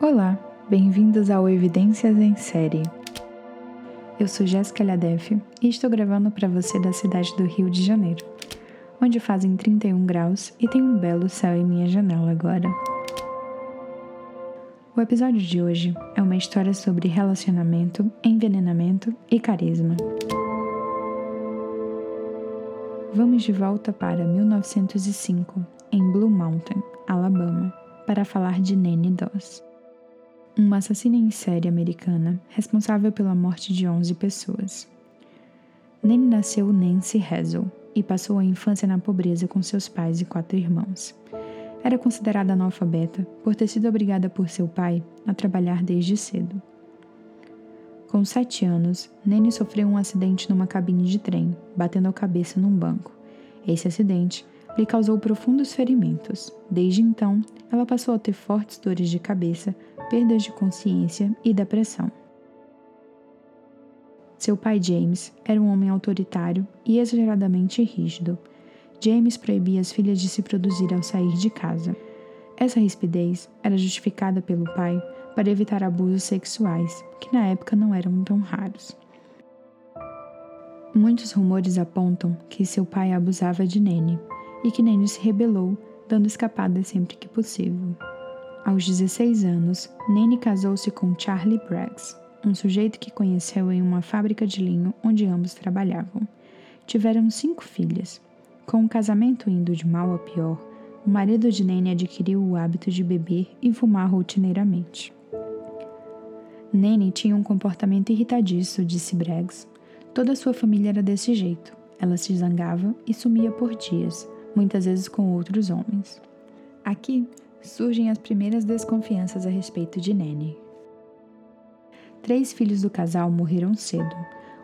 Olá, bem-vindos ao Evidências em Série. Eu sou Jéssica Ladef e estou gravando para você da cidade do Rio de Janeiro, onde fazem 31 graus e tem um belo céu em minha janela agora. O episódio de hoje é uma história sobre relacionamento, envenenamento e carisma. Vamos de volta para 1905, em Blue Mountain, Alabama, para falar de Nanny Doss uma assassina em série americana responsável pela morte de 11 pessoas. Nanny nasceu Nancy Hazel e passou a infância na pobreza com seus pais e quatro irmãos. Era considerada analfabeta por ter sido obrigada por seu pai a trabalhar desde cedo. Com sete anos, Nanny sofreu um acidente numa cabine de trem, batendo a cabeça num banco. Esse acidente lhe causou profundos ferimentos. Desde então, ela passou a ter fortes dores de cabeça, perdas de consciência e depressão. Seu pai James era um homem autoritário e exageradamente rígido. James proibia as filhas de se produzir ao sair de casa. Essa rispidez era justificada pelo pai para evitar abusos sexuais, que na época não eram tão raros. Muitos rumores apontam que seu pai abusava de Nene e que Nene se rebelou, dando escapadas sempre que possível. Aos 16 anos, Nene casou-se com Charlie Braggs, um sujeito que conheceu em uma fábrica de linho onde ambos trabalhavam. Tiveram cinco filhas. Com o casamento indo de mal a pior, o marido de Nene adquiriu o hábito de beber e fumar rotineiramente. Nene tinha um comportamento irritadiço, disse Braggs. Toda sua família era desse jeito. Ela se zangava e sumia por dias, muitas vezes com outros homens. Aqui surgem as primeiras desconfianças a respeito de Nene. Três filhos do casal morreram cedo.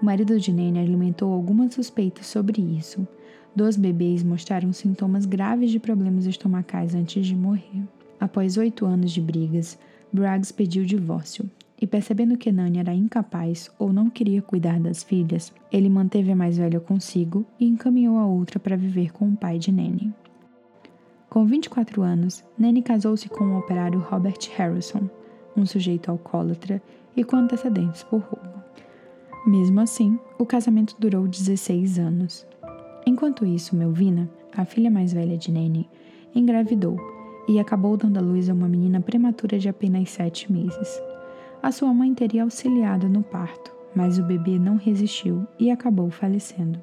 O marido de Nene alimentou algumas suspeitas sobre isso. Dois bebês mostraram sintomas graves de problemas estomacais antes de morrer. Após oito anos de brigas, Braggs pediu divórcio e, percebendo que Nani era incapaz ou não queria cuidar das filhas, ele manteve a mais velha consigo e encaminhou a outra para viver com o pai de Nene. Com 24 anos, Nene casou-se com o operário Robert Harrison, um sujeito alcoólatra e com antecedentes por roubo. Mesmo assim, o casamento durou 16 anos. Enquanto isso, Melvina, a filha mais velha de Nene, engravidou e acabou dando à luz a uma menina prematura de apenas sete meses. A sua mãe teria auxiliado no parto, mas o bebê não resistiu e acabou falecendo.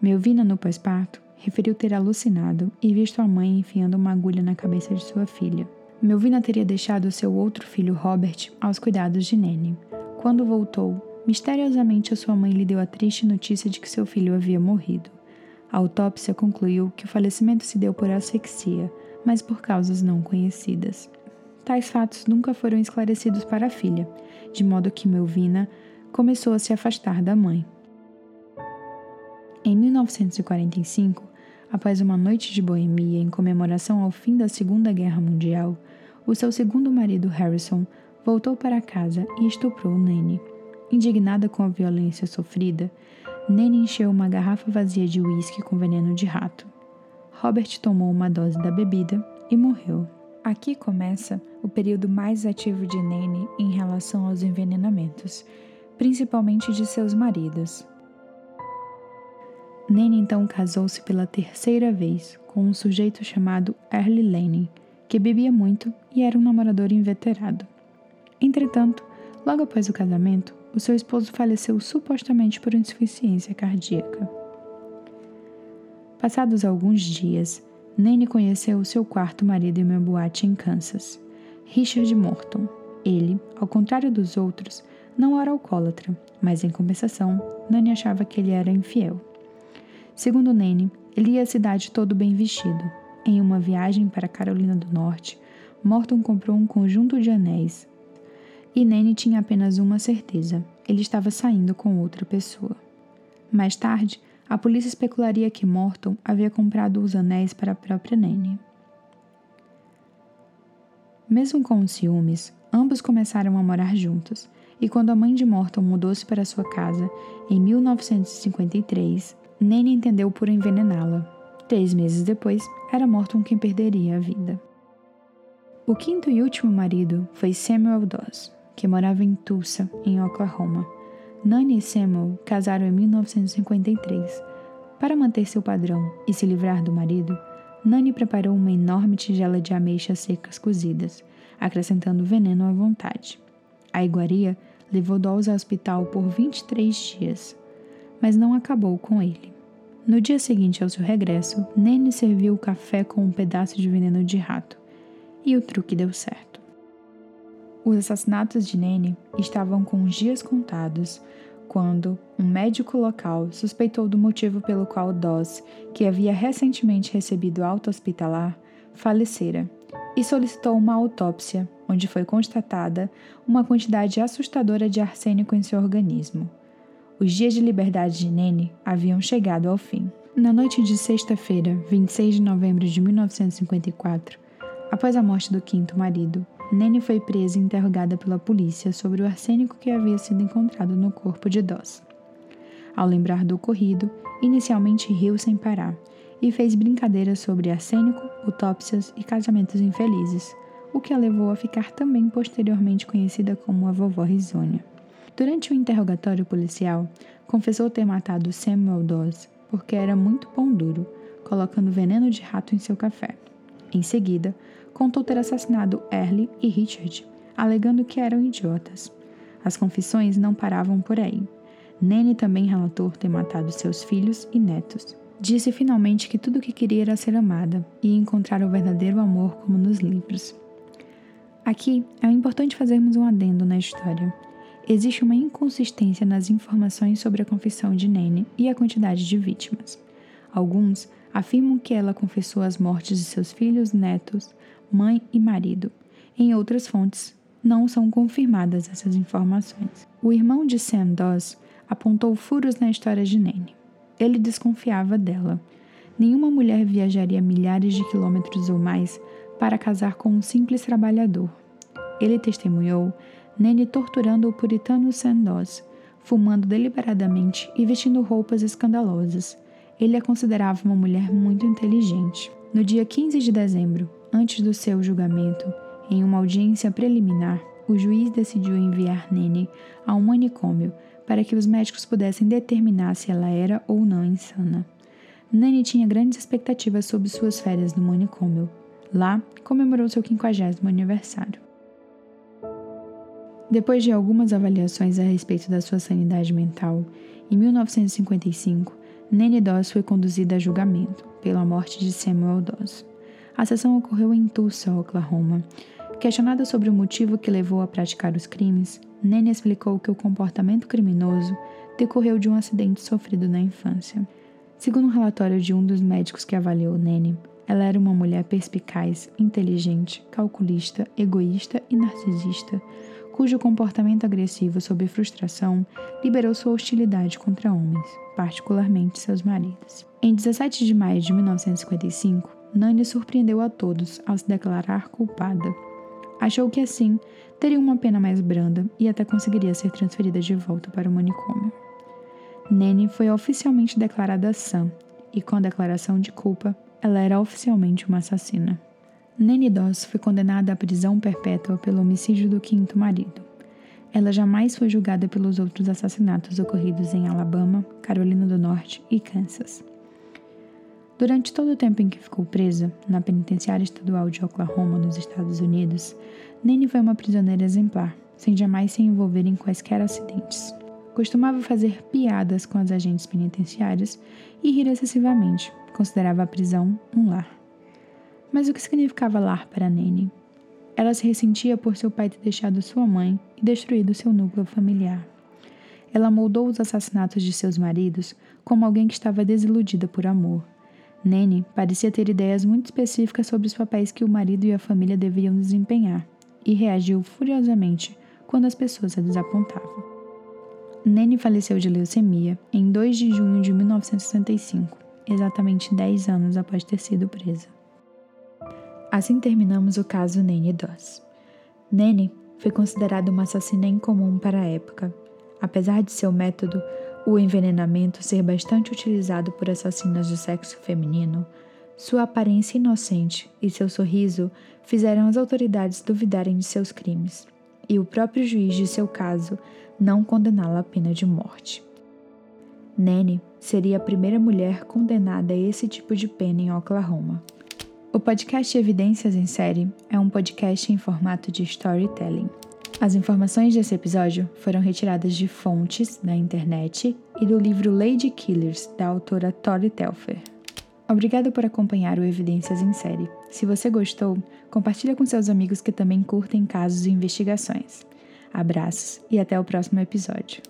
Melvina, no pós-parto, referiu ter alucinado e visto a mãe enfiando uma agulha na cabeça de sua filha. Melvina teria deixado seu outro filho Robert aos cuidados de Nene. Quando voltou, misteriosamente a sua mãe lhe deu a triste notícia de que seu filho havia morrido. A autópsia concluiu que o falecimento se deu por asfixia, mas por causas não conhecidas. Tais fatos nunca foram esclarecidos para a filha, de modo que Melvina começou a se afastar da mãe. Em 1945, após uma noite de boemia em comemoração ao fim da Segunda Guerra Mundial, o seu segundo marido Harrison voltou para casa e estuprou Nanny. Indignada com a violência sofrida, Nanny encheu uma garrafa vazia de uísque com veneno de rato. Robert tomou uma dose da bebida e morreu. Aqui começa o período mais ativo de Nanny em relação aos envenenamentos, principalmente de seus maridos. Nene então casou-se pela terceira vez com um sujeito chamado Early Lane, que bebia muito e era um namorador inveterado. Entretanto, logo após o casamento, o seu esposo faleceu supostamente por insuficiência cardíaca. Passados alguns dias, Nene conheceu seu quarto marido em uma boate em Kansas, Richard Morton. Ele, ao contrário dos outros, não era alcoólatra, mas em compensação, Nani achava que ele era infiel. Segundo Nene, ele ia à cidade todo bem vestido. Em uma viagem para Carolina do Norte, Morton comprou um conjunto de anéis. E Nene tinha apenas uma certeza: ele estava saindo com outra pessoa. Mais tarde, a polícia especularia que Morton havia comprado os anéis para a própria Nene. Mesmo com os ciúmes, ambos começaram a morar juntos, e quando a mãe de Morton mudou-se para sua casa, em 1953, Nene entendeu por envenená-la. Três meses depois, era Morton quem perderia a vida. O quinto e último marido foi Samuel Doss, que morava em Tulsa, em Oklahoma. Nanny e Samuel casaram em 1953. Para manter seu padrão e se livrar do marido, Nanny preparou uma enorme tigela de ameixas secas cozidas, acrescentando veneno à vontade. A iguaria levou Dolls ao hospital por 23 dias, mas não acabou com ele. No dia seguinte ao seu regresso, Nene serviu o café com um pedaço de veneno de rato, e o truque deu certo. Os assassinatos de Nene estavam com os dias contados quando um médico local suspeitou do motivo pelo qual Doss, que havia recentemente recebido alta hospitalar, falecera e solicitou uma autópsia, onde foi constatada uma quantidade assustadora de arsênico em seu organismo. Os dias de liberdade de Nene haviam chegado ao fim. Na noite de sexta-feira, 26 de novembro de 1954, após a morte do quinto marido, Nene foi presa e interrogada pela polícia sobre o arsênico que havia sido encontrado no corpo de Doss. Ao lembrar do ocorrido, inicialmente riu sem parar e fez brincadeiras sobre arsênico, autópsias e casamentos infelizes, o que a levou a ficar também posteriormente conhecida como a vovó risonha. Durante o interrogatório policial, confessou ter matado Samuel Doss porque era muito pão duro, colocando veneno de rato em seu café. Em seguida, contou ter assassinado Early e Richard, alegando que eram idiotas. As confissões não paravam por aí. Nene também relatou ter matado seus filhos e netos. Disse finalmente que tudo o que queria era ser amada e encontrar o verdadeiro amor como nos livros. Aqui é importante fazermos um adendo na história. Existe uma inconsistência nas informações sobre a confissão de Nene e a quantidade de vítimas. Alguns afirmam que ela confessou as mortes de seus filhos, netos, mãe e marido. Em outras fontes, não são confirmadas essas informações. O irmão de Sam Doss apontou furos na história de Nene. Ele desconfiava dela. Nenhuma mulher viajaria milhares de quilômetros ou mais para casar com um simples trabalhador. Ele testemunhou Nene torturando o puritano Sam Doss, fumando deliberadamente e vestindo roupas escandalosas. Ele a considerava uma mulher muito inteligente. No dia 15 de dezembro, Antes do seu julgamento, em uma audiência preliminar, o juiz decidiu enviar Nene a um manicômio para que os médicos pudessem determinar se ela era ou não insana. Nene tinha grandes expectativas sobre suas férias no manicômio. Lá, comemorou seu 50 aniversário. Depois de algumas avaliações a respeito da sua sanidade mental, em 1955, Nene Doss foi conduzida a julgamento pela morte de Samuel Doss. A sessão ocorreu em Tulsa, Oklahoma. Questionada sobre o motivo que levou a praticar os crimes, Nene explicou que o comportamento criminoso decorreu de um acidente sofrido na infância. Segundo um relatório de um dos médicos que avaliou Nene, ela era uma mulher perspicaz, inteligente, calculista, egoísta e narcisista, cujo comportamento agressivo sob frustração liberou sua hostilidade contra homens, particularmente seus maridos. Em 17 de maio de 1955, Nani surpreendeu a todos ao se declarar culpada. Achou que assim teria uma pena mais branda e até conseguiria ser transferida de volta para o manicômio. Nene foi oficialmente declarada sã e, com a declaração de culpa, ela era oficialmente uma assassina. Nene Doss foi condenada à prisão perpétua pelo homicídio do quinto marido. Ela jamais foi julgada pelos outros assassinatos ocorridos em Alabama, Carolina do Norte e Kansas. Durante todo o tempo em que ficou presa, na penitenciária estadual de Oklahoma, nos Estados Unidos, Nene foi uma prisioneira exemplar, sem jamais se envolver em quaisquer acidentes. Costumava fazer piadas com as agentes penitenciários e rir excessivamente, considerava a prisão um lar. Mas o que significava lar para Nene? Ela se ressentia por seu pai ter deixado sua mãe e destruído seu núcleo familiar. Ela moldou os assassinatos de seus maridos como alguém que estava desiludida por amor Nene parecia ter ideias muito específicas sobre os papéis que o marido e a família deveriam desempenhar e reagiu furiosamente quando as pessoas a desapontavam. Nene faleceu de leucemia em 2 de junho de 1965, exatamente 10 anos após ter sido presa. Assim terminamos o caso Nene Doss. Nene foi considerada uma assassina incomum para a época. Apesar de seu método, o envenenamento ser bastante utilizado por assassinas do sexo feminino, Sua aparência inocente e seu sorriso fizeram as autoridades duvidarem de seus crimes, e o próprio juiz de seu caso não condená-la à pena de morte. Nanny seria a primeira mulher condenada a esse tipo de pena em Oklahoma. O podcast Evidências em Série é um podcast em formato de storytelling. As informações desse episódio foram retiradas de fontes da internet e do livro Lady Killers, da autora Tori Telfer. Obrigada por acompanhar o Evidências em Série. Se você gostou, compartilhe com seus amigos que também curtem casos e investigações. Abraços e até o próximo episódio.